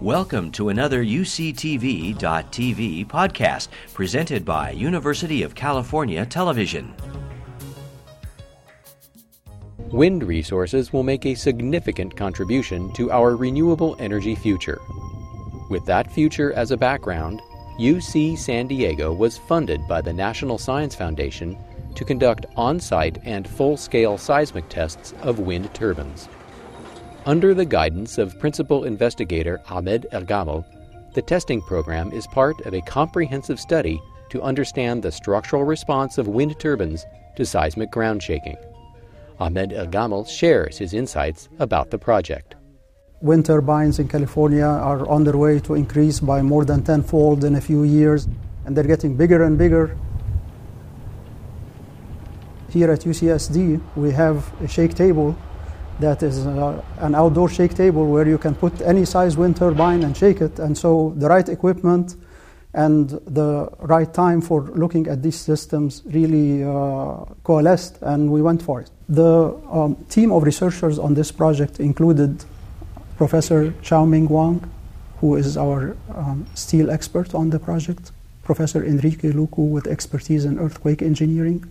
Welcome to another UCTV.tv podcast presented by University of California Television. Wind resources will make a significant contribution to our renewable energy future. With that future as a background, UC San Diego was funded by the National Science Foundation to conduct on site and full scale seismic tests of wind turbines. Under the guidance of Principal Investigator Ahmed El-Gamal, the testing program is part of a comprehensive study to understand the structural response of wind turbines to seismic ground shaking. Ahmed El-Gamal shares his insights about the project. Wind turbines in California are on their way to increase by more than tenfold in a few years, and they're getting bigger and bigger. Here at UCSD, we have a shake table that is uh, an outdoor shake table where you can put any size wind turbine and shake it. And so the right equipment and the right time for looking at these systems really uh, coalesced, and we went for it. The um, team of researchers on this project included Professor Chia-Ming Uang, who is our um, steel expert on the project, Professor Enrique Luco with expertise in earthquake engineering,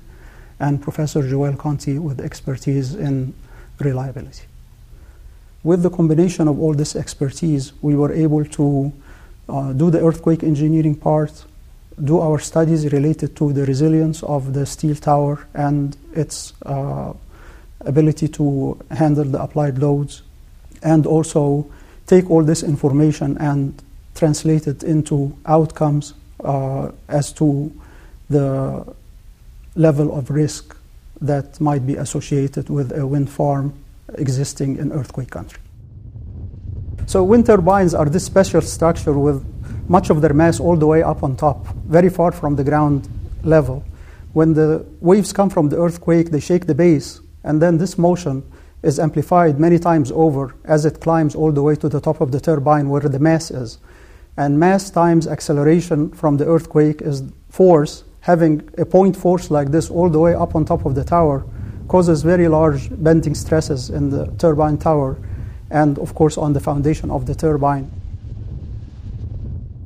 and Professor Joel Conte with expertise in reliability. With the combination of all this expertise, we were able to uh, do the earthquake engineering part, do our studies related to the resilience of the steel tower and its uh, ability to handle the applied loads, and also take all this information and translate it into outcomes uh, as to the level of risk that might be associated with a wind farm existing in earthquake country. So wind turbines are this special structure with much of their mass all the way up on top, very far from the ground level. When the waves come from the earthquake, they shake the base, and then this motion is amplified many times over as it climbs all the way to the top of the turbine where the mass is. And mass times acceleration from the earthquake is force having a point force like this all the way up on top of the tower causes very large bending stresses in the turbine tower and, of course, on the foundation of the turbine.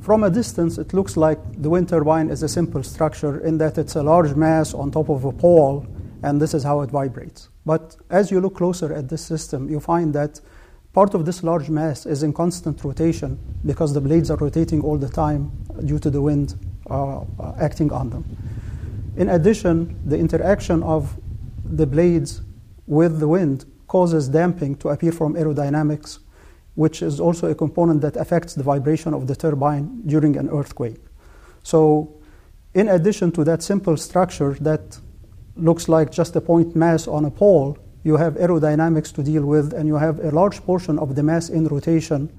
From a distance, it looks like the wind turbine is a simple structure in that it's a large mass on top of a pole, and this is how it vibrates. But as you look closer at this system, you find that part of this large mass is in constant rotation because the blades are rotating all the time due to the wind Uh, uh, acting on them. In addition, the interaction of the blades with the wind causes damping to appear from aerodynamics, which is also a component that affects the vibration of the turbine during an earthquake. So, in addition to that simple structure that looks like just a point mass on a pole, you have aerodynamics to deal with, and you have a large portion of the mass in rotation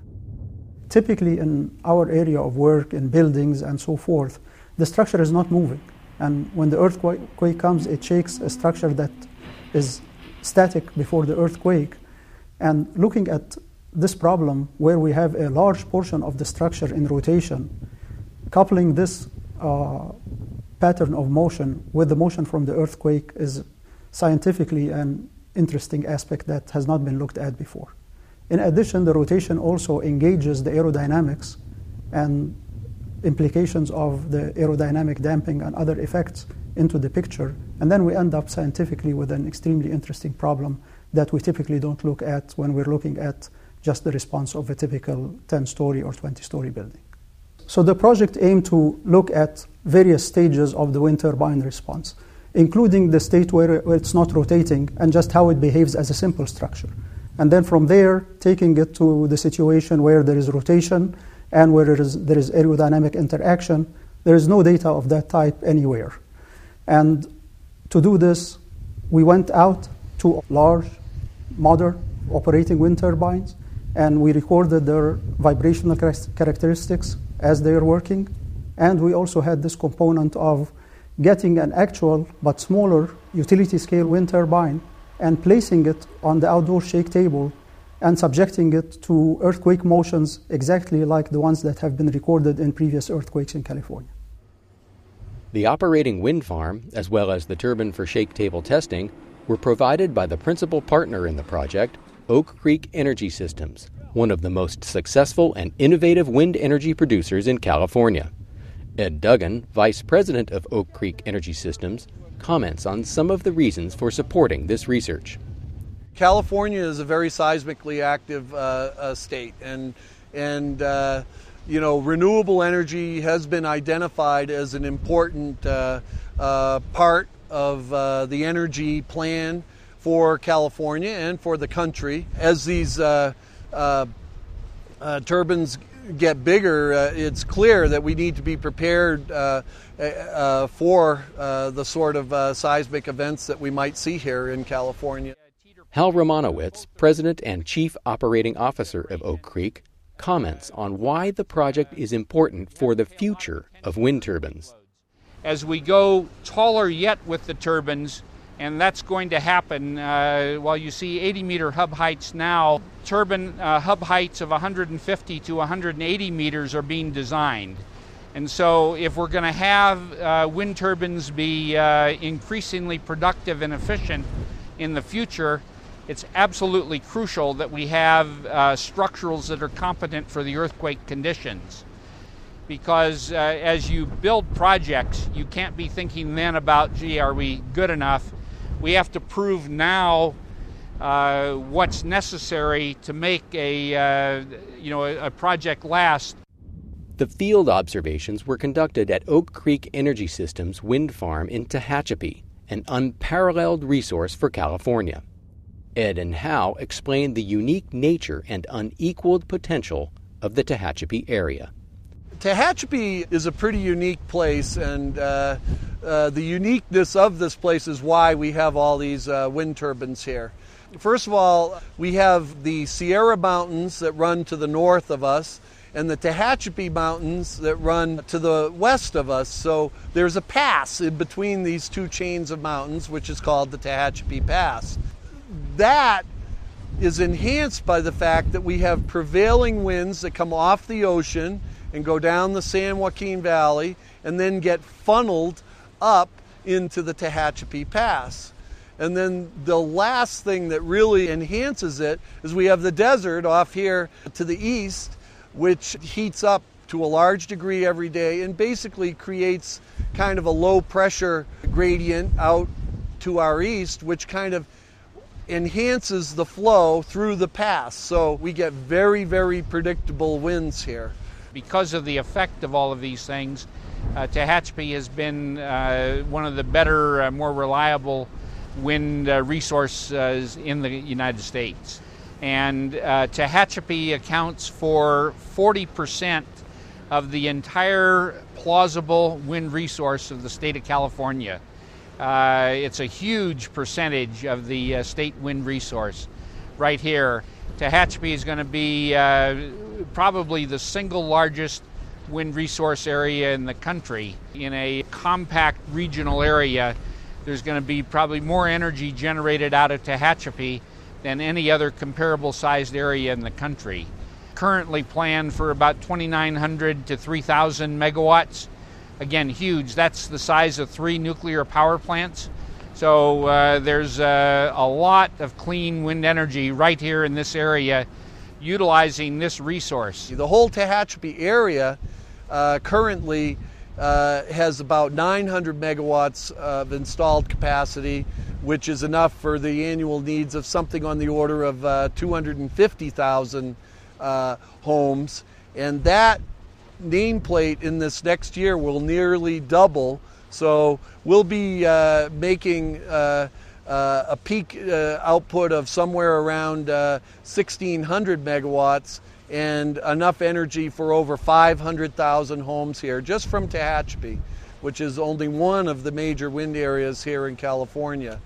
typically in our area of work, in buildings and so forth, the structure is not moving. And when the earthquake comes, it shakes a structure that is static before the earthquake. And looking at this problem, where we have a large portion of the structure in rotation, coupling this uh, pattern of motion with the motion from the earthquake is scientifically an interesting aspect that has not been looked at before. In addition, the rotation also engages the aerodynamics and implications of the aerodynamic damping and other effects into the picture. And then we end up scientifically with an extremely interesting problem that we typically don't look at when we're looking at just the response of a typical 10 story or 20 story building. So the project aimed to look at various stages of the wind turbine response, including the state where it's not rotating and just how it behaves as a simple structure. And then from there, taking it to the situation where there is rotation and where there is, there is aerodynamic interaction, there is no data of that type anywhere. And to do this, we went out to large, modern operating wind turbines and we recorded their vibrational characteristics as they are working. And we also had this component of getting an actual but smaller utility scale wind turbine and placing it on the outdoor shake table and subjecting it to earthquake motions exactly like the ones that have been recorded in previous earthquakes in California. The operating wind farm, as well as the turbine for shake table testing, were provided by the principal partner in the project, Oak Creek Energy Systems, one of the most successful and innovative wind energy producers in California. Ed Duggan, Vice President of Oak Creek Energy Systems, comments on some of the reasons for supporting this research. California is a very seismically active uh, uh, state, and and uh, you know renewable energy has been identified as an important uh, uh, part of uh, the energy plan for California and for the country. As these turbines get bigger, uh, it's clear that we need to be prepared uh, uh, for the sort of seismic events that we might see here in California. Hal Romanowitz, President and Chief Operating Officer of Oak Creek, comments on why the project is important for the future of wind turbines. As we go taller yet with the turbines, and that's going to happen uh, while you see 80 meter hub heights now. Turbine uh, hub heights of 150 to 180 meters are being designed. And so if we're going to have uh, wind turbines be uh, increasingly productive and efficient in the future it's absolutely crucial that we have uh, structurals that are competent for the earthquake conditions. Because uh, as you build projects you can't be thinking then about gee are we good enough we have to prove now uh, what's necessary to make a uh, you know a, a project last. The field observations were conducted at Oak Creek Energy Systems wind farm in Tehachapi, an unparalleled resource for California. Ed and Hal explained the unique nature and unequaled potential of the Tehachapi area. Tehachapi is a pretty unique place, and uh, uh, the uniqueness of this place is why we have all these uh, wind turbines here. First of all, we have the Sierra Mountains that run to the north of us and the Tehachapi Mountains that run to the west of us. So there's a pass in between these two chains of mountains, which is called the Tehachapi Pass. That is enhanced by the fact that we have prevailing winds that come off the ocean and go down the San Joaquin Valley and then get funneled up into the Tehachapi Pass. And then the last thing that really enhances it is we have the desert off here to the east, which heats up to a large degree every day and basically creates kind of a low pressure gradient out to our east, which kind of enhances the flow through the pass. So we get very, very predictable winds here. Because of the effect of all of these things, uh, Tehachapi has been uh, one of the better, uh, more reliable wind uh, resources in the United States. And uh, Tehachapi accounts for 40% of the entire plausible wind resource of the state of California. Uh, it's a huge percentage of the state wind resource right here. Tehachapi is going to be uh, probably the single largest wind resource area in the country. In a compact regional area, there's going to be probably more energy generated out of Tehachapi than any other comparable sized area in the country. Currently planned for about 2,900 to 3,000 megawatts. Again, huge. That's the size of three nuclear power plants. So uh, there's uh, a lot of clean wind energy right here in this area utilizing this resource. The whole Tehachapi area uh, currently uh, has about 900 megawatts of installed capacity, which is enough for the annual needs of something on the order of uh, 250,000 uh, homes. And that nameplate in this next year will nearly double. So we'll be uh, making uh, uh, a peak output of somewhere around 1,600 megawatts and enough energy for over 500,000 homes here just from Tehachapi, which is only one of the major wind areas here in California.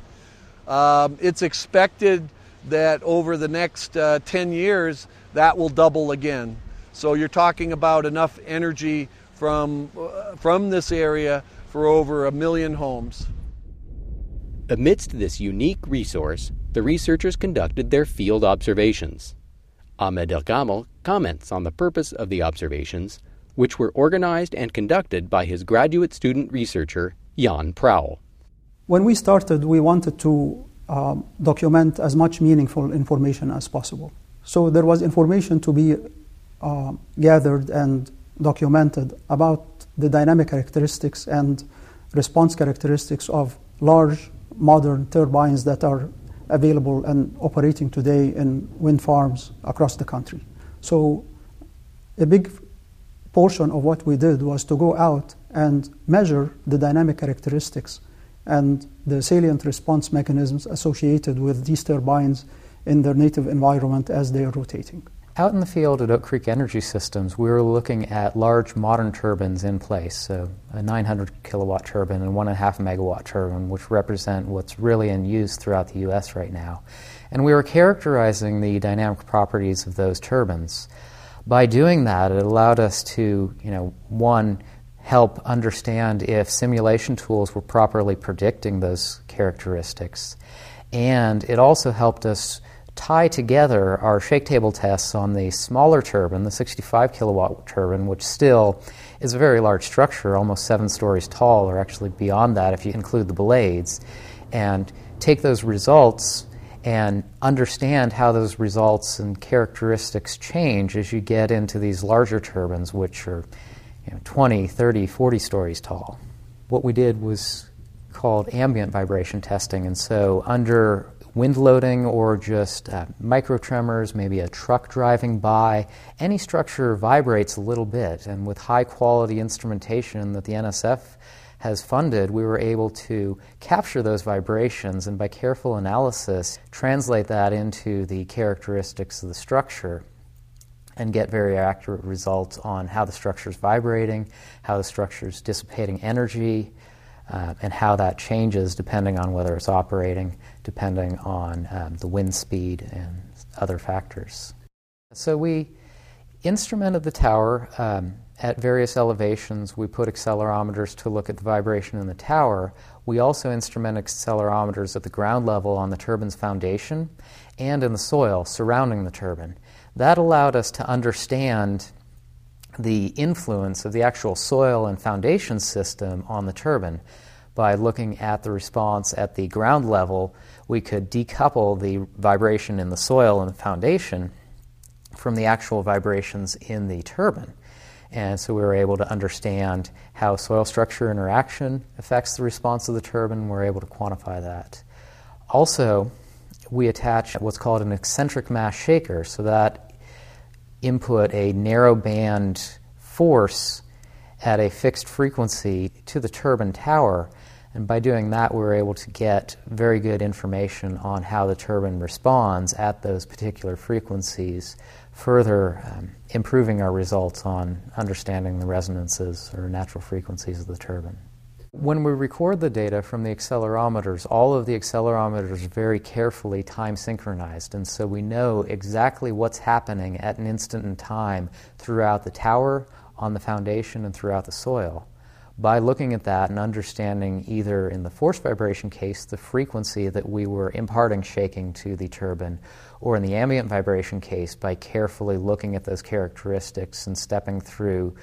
Um, it's expected that over the next uh, 10 years that will double again. So you're talking about enough energy from, uh, from this area for over a million homes. Amidst this unique resource, the researchers conducted their field observations. Ahmed El Gamal comments on the purpose of the observations, which were organized and conducted by his graduate student researcher, Ian Prowell. When we started, we wanted to um, document as much meaningful information as possible. So there was information to be uh, gathered and documented about the dynamic characteristics and response characteristics of large modern turbines that are available and operating today in wind farms across the country. So, a big portion of what we did was to go out and measure the dynamic characteristics and the salient response mechanisms associated with these turbines in their native environment as they are rotating. Out in the field at Oak Creek Energy Systems, we were looking at large modern turbines in place, so a 900 kilowatt turbine and one and a half megawatt turbine, which represent what's really in use throughout the U.S. right now. And we were characterizing the dynamic properties of those turbines. By doing that, it allowed us to, you know, one, help understand if simulation tools were properly predicting those characteristics. And it also helped us tie together our shake table tests on the smaller turbine, the 65 kilowatt turbine, which still is a very large structure, almost seven stories tall, or actually beyond that if you include the blades, and take those results and understand how those results and characteristics change as you get into these larger turbines, which are you know, 20, 30, 40 stories tall. What we did was called ambient vibration testing, and so under wind loading or just uh, micro tremors, maybe a truck driving by. Any structure vibrates a little bit, and with high quality instrumentation that the NSF has funded, we were able to capture those vibrations and by careful analysis translate that into the characteristics of the structure and get very accurate results on how the structure is vibrating, how the structure is dissipating energy, uh, and how that changes depending on whether it's operating, depending on um, the wind speed and other factors. So we instrumented the tower um, at various elevations. We put accelerometers to look at the vibration in the tower. We also instrumented accelerometers at the ground level on the turbine's foundation and in the soil surrounding the turbine. That allowed us to understand the influence of the actual soil and foundation system on the turbine. By looking at the response at the ground level, we could decouple the vibration in the soil and the foundation from the actual vibrations in the turbine. And so we were able to understand how soil structure interaction affects the response of the turbine. We're able to quantify that. Also, we attach what's called an eccentric mass shaker, so that input a narrow band force at a fixed frequency to the turbine tower. And by doing that, we were able to get very good information on how the turbine responds at those particular frequencies, further um, improving our results on understanding the resonances or natural frequencies of the turbine. When we record the data from the accelerometers, all of the accelerometers are very carefully time synchronized, and so we know exactly what's happening at an instant in time throughout the tower, on the foundation, and throughout the soil. By looking at that and understanding either in the force vibration case the frequency that we were imparting shaking to the turbine, or in the ambient vibration case by carefully looking at those characteristics and stepping through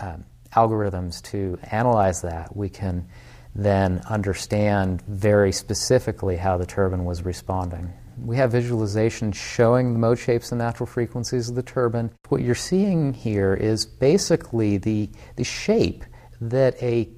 um, algorithms to analyze that, we can then understand very specifically how the turbine was responding. We have visualizations showing the mode shapes and natural frequencies of the turbine. What you're seeing here is basically the, the shape that a,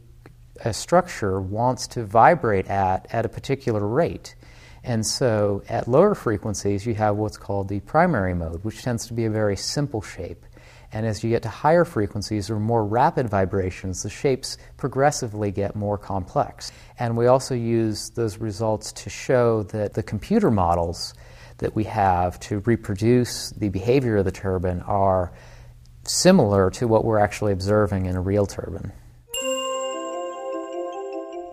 a structure wants to vibrate at at a particular rate. And so at lower frequencies, you have what's called the primary mode, which tends to be a very simple shape. And as you get to higher frequencies or more rapid vibrations, the shapes progressively get more complex. And we also use those results to show that the computer models that we have to reproduce the behavior of the turbine are similar to what we're actually observing in a real turbine.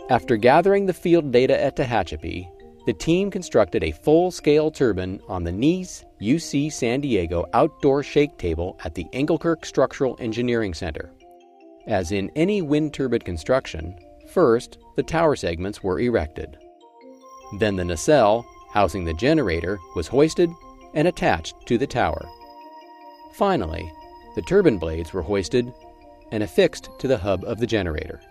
After gathering the field data at Tehachapi, the team constructed a full scale turbine on the NEES UC San Diego outdoor shake table at the Engelkirk Structural Engineering Center. As in any wind turbine construction, first the tower segments were erected. Then the nacelle, housing the generator, was hoisted and attached to the tower. Finally, the turbine blades were hoisted and affixed to the hub of the generator.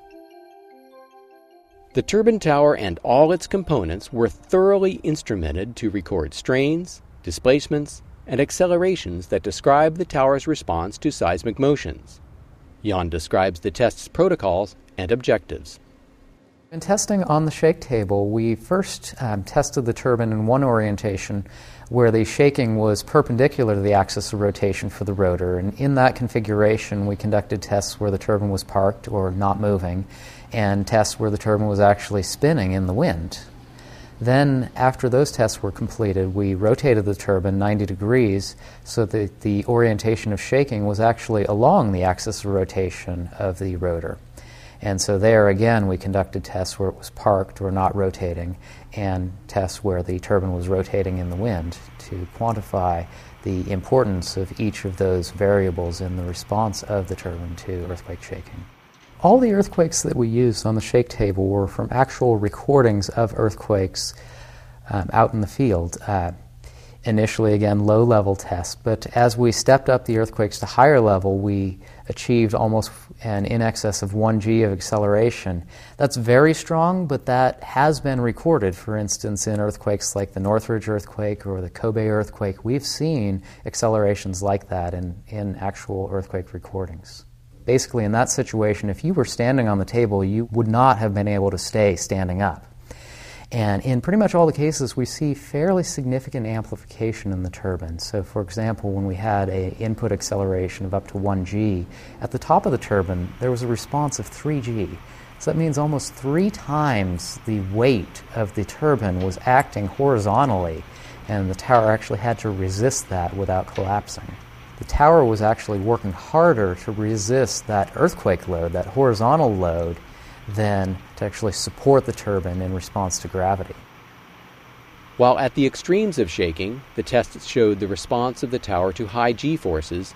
The turbine tower and all its components were thoroughly instrumented to record strains, displacements, and accelerations that describe the tower's response to seismic motions. Ian describes the test's protocols and objectives. In testing on the shake table, we first um, tested the turbine in one orientation where the shaking was perpendicular to the axis of rotation for the rotor. And in that configuration, we conducted tests where the turbine was parked or not moving, and tests where the turbine was actually spinning in the wind. Then, after those tests were completed, we rotated the turbine 90 degrees so that the orientation of shaking was actually along the axis of rotation of the rotor. And so there again, we conducted tests where it was parked or not rotating, and tests where the turbine was rotating in the wind to quantify the importance of each of those variables in the response of the turbine to earthquake shaking. All the earthquakes that we used on the shake table were from actual recordings of earthquakes um, out in the field. Uh, initially, again, low level tests, but as we stepped up the earthquakes to higher level, we achieved almost an in excess of 1 g of acceleration. That's very strong, but that has been recorded. For instance, in earthquakes like the Northridge earthquake or the Kobe earthquake, we've seen accelerations like that in, in actual earthquake recordings. Basically, in that situation, if you were standing on the table, you would not have been able to stay standing up. And in pretty much all the cases, we see fairly significant amplification in the turbine. So, for example, when we had an input acceleration of up to 1g, at the top of the turbine, there was a response of 3g. So that means almost three times the weight of the turbine was acting horizontally, and the tower actually had to resist that without collapsing. The tower was actually working harder to resist that earthquake load, that horizontal load, than to actually support the turbine in response to gravity. While at the extremes of shaking, the tests showed the response of the tower to high g forces,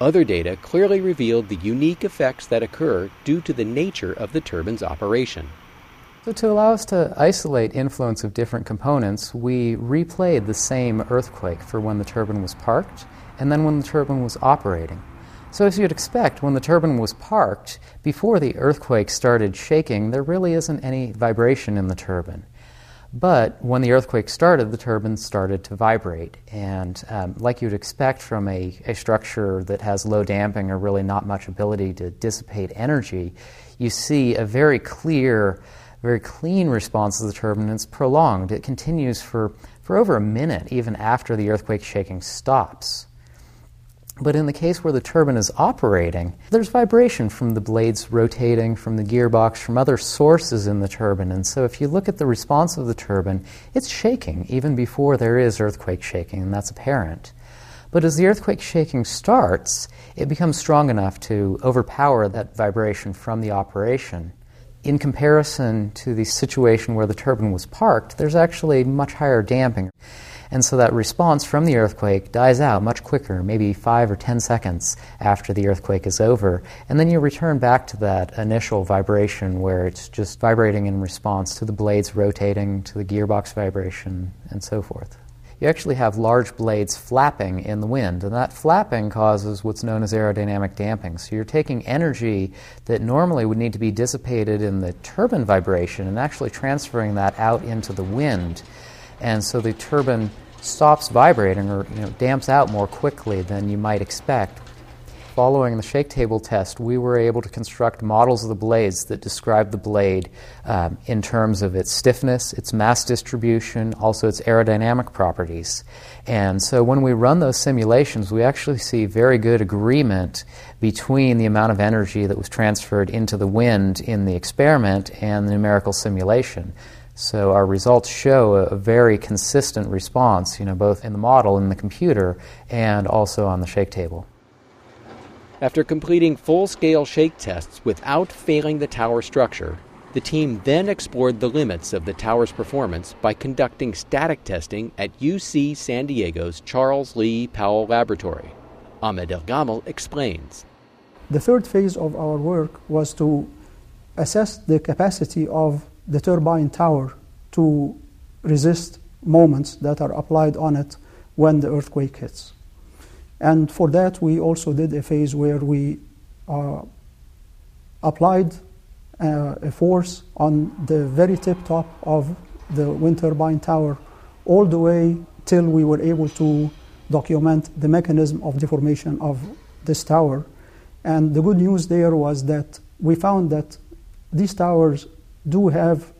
other data clearly revealed the unique effects that occur due to the nature of the turbine's operation. So, to allow us to isolate influence of different components, we replayed the same earthquake for when the turbine was parked and then when the turbine was operating. So, as you'd expect, when the turbine was parked, before the earthquake started shaking, there really isn't any vibration in the turbine. But when the earthquake started, the turbine started to vibrate. And um, like you'd expect from a, a structure that has low damping or really not much ability to dissipate energy, you see a very clear, very clean response to the turbine. It's prolonged. It continues for, for over a minute, even after the earthquake shaking stops. But in the case where the turbine is operating, there's vibration from the blades rotating, from the gearbox, from other sources in the turbine. And so if you look at the response of the turbine, it's shaking even before there is earthquake shaking, and that's apparent. But as the earthquake shaking starts, it becomes strong enough to overpower that vibration from the operation. In comparison to the situation where the turbine was parked, there's actually much higher damping. And so that response from the earthquake dies out much quicker, maybe five or ten seconds after the earthquake is over. And then you return back to that initial vibration where it's just vibrating in response to the blades rotating, to the gearbox vibration, and so forth. You actually have large blades flapping in the wind, and that flapping causes what's known as aerodynamic damping. So you're taking energy that normally would need to be dissipated in the turbine vibration and actually transferring that out into the wind and so the turbine stops vibrating or you know, damps out more quickly than you might expect. Following the shake table test, we were able to construct models of the blades that describe the blade um, in terms of its stiffness, its mass distribution, also its aerodynamic properties. And so when we run those simulations, we actually see very good agreement between the amount of energy that was transferred into the wind in the experiment and the numerical simulation. So our results show a, very consistent response, you know, both in the model in the computer and also on the shake table. After completing full-scale shake tests without failing the tower structure, the team then explored the limits of the tower's performance by conducting static testing at UC San Diego's Charles Lee Powell Laboratory. Ahmed El Gamal explains. The third phase of our work was to assess the capacity of the turbine tower to resist moments that are applied on it when the earthquake hits. And for that, we also did a phase where we uh, applied uh, a force on the very tip top of the wind turbine tower, all the way till we were able to document the mechanism of deformation of this tower. And the good news there was that we found that these towers do have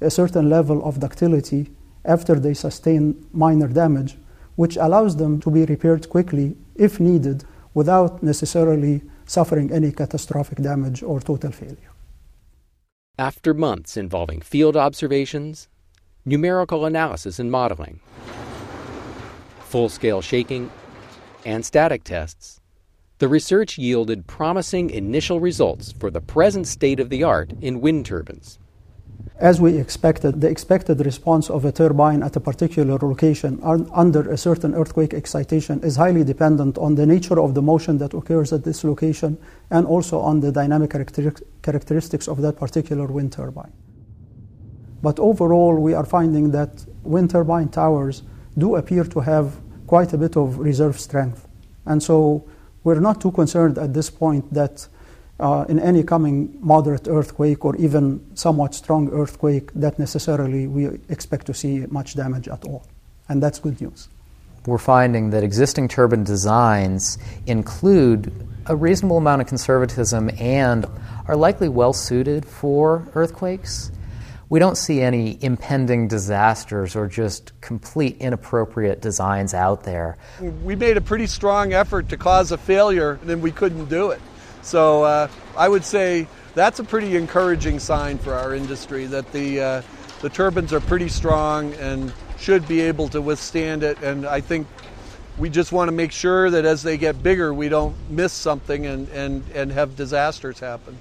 a certain level of ductility after they sustain minor damage, which allows them to be repaired quickly if needed without necessarily suffering any catastrophic damage or total failure. After months involving field observations, numerical analysis and modeling, full scale shaking, and static tests, the research yielded promising initial results for the present state of the art in wind turbines. As we expected, the expected response of a turbine at a particular location under a certain earthquake excitation is highly dependent on the nature of the motion that occurs at this location and also on the dynamic characteristics of that particular wind turbine. But overall, we are finding that wind turbine towers do appear to have quite a bit of reserve strength. And so we're not too concerned at this point that uh, in any coming moderate earthquake or even somewhat strong earthquake that necessarily we expect to see much damage at all. And that's good news. We're finding that existing turbine designs include a reasonable amount of conservatism and are likely well suited for earthquakes. We don't see any impending disasters or just complete inappropriate designs out there. We made a pretty strong effort to cause a failure, and then we couldn't do it. So uh, I would say that's a pretty encouraging sign for our industry that the, uh, the turbines are pretty strong and should be able to withstand it. And I think we just want to make sure that as they get bigger, we don't miss something and, and, and have disasters happen.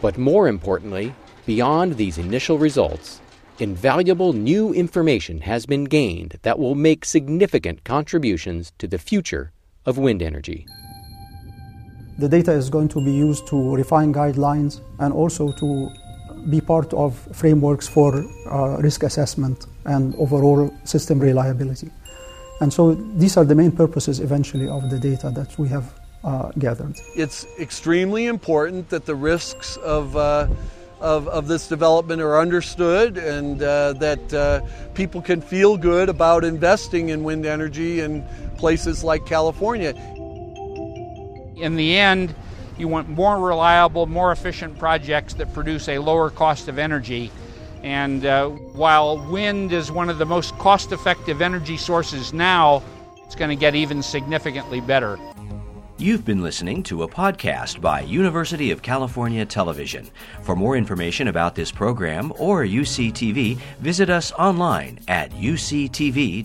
But more importantly, beyond these initial results, invaluable new information has been gained that will make significant contributions to the future of wind energy. The data is going to be used to refine guidelines and also to be part of frameworks for uh, risk assessment and overall system reliability. And so these are the main purposes eventually of the data that we have uh, gathered. It's extremely important that the risks of uh, of, of this development are understood and uh, that uh, people can feel good about investing in wind energy in places like California in the end, you want more reliable, more efficient projects that produce a lower cost of energy. And uh, while wind is one of the most cost effective energy sources now, it's going to get even significantly better. You've been listening to a podcast by University of California Television. For more information about this program or UCTV, visit us online at uctv.tv.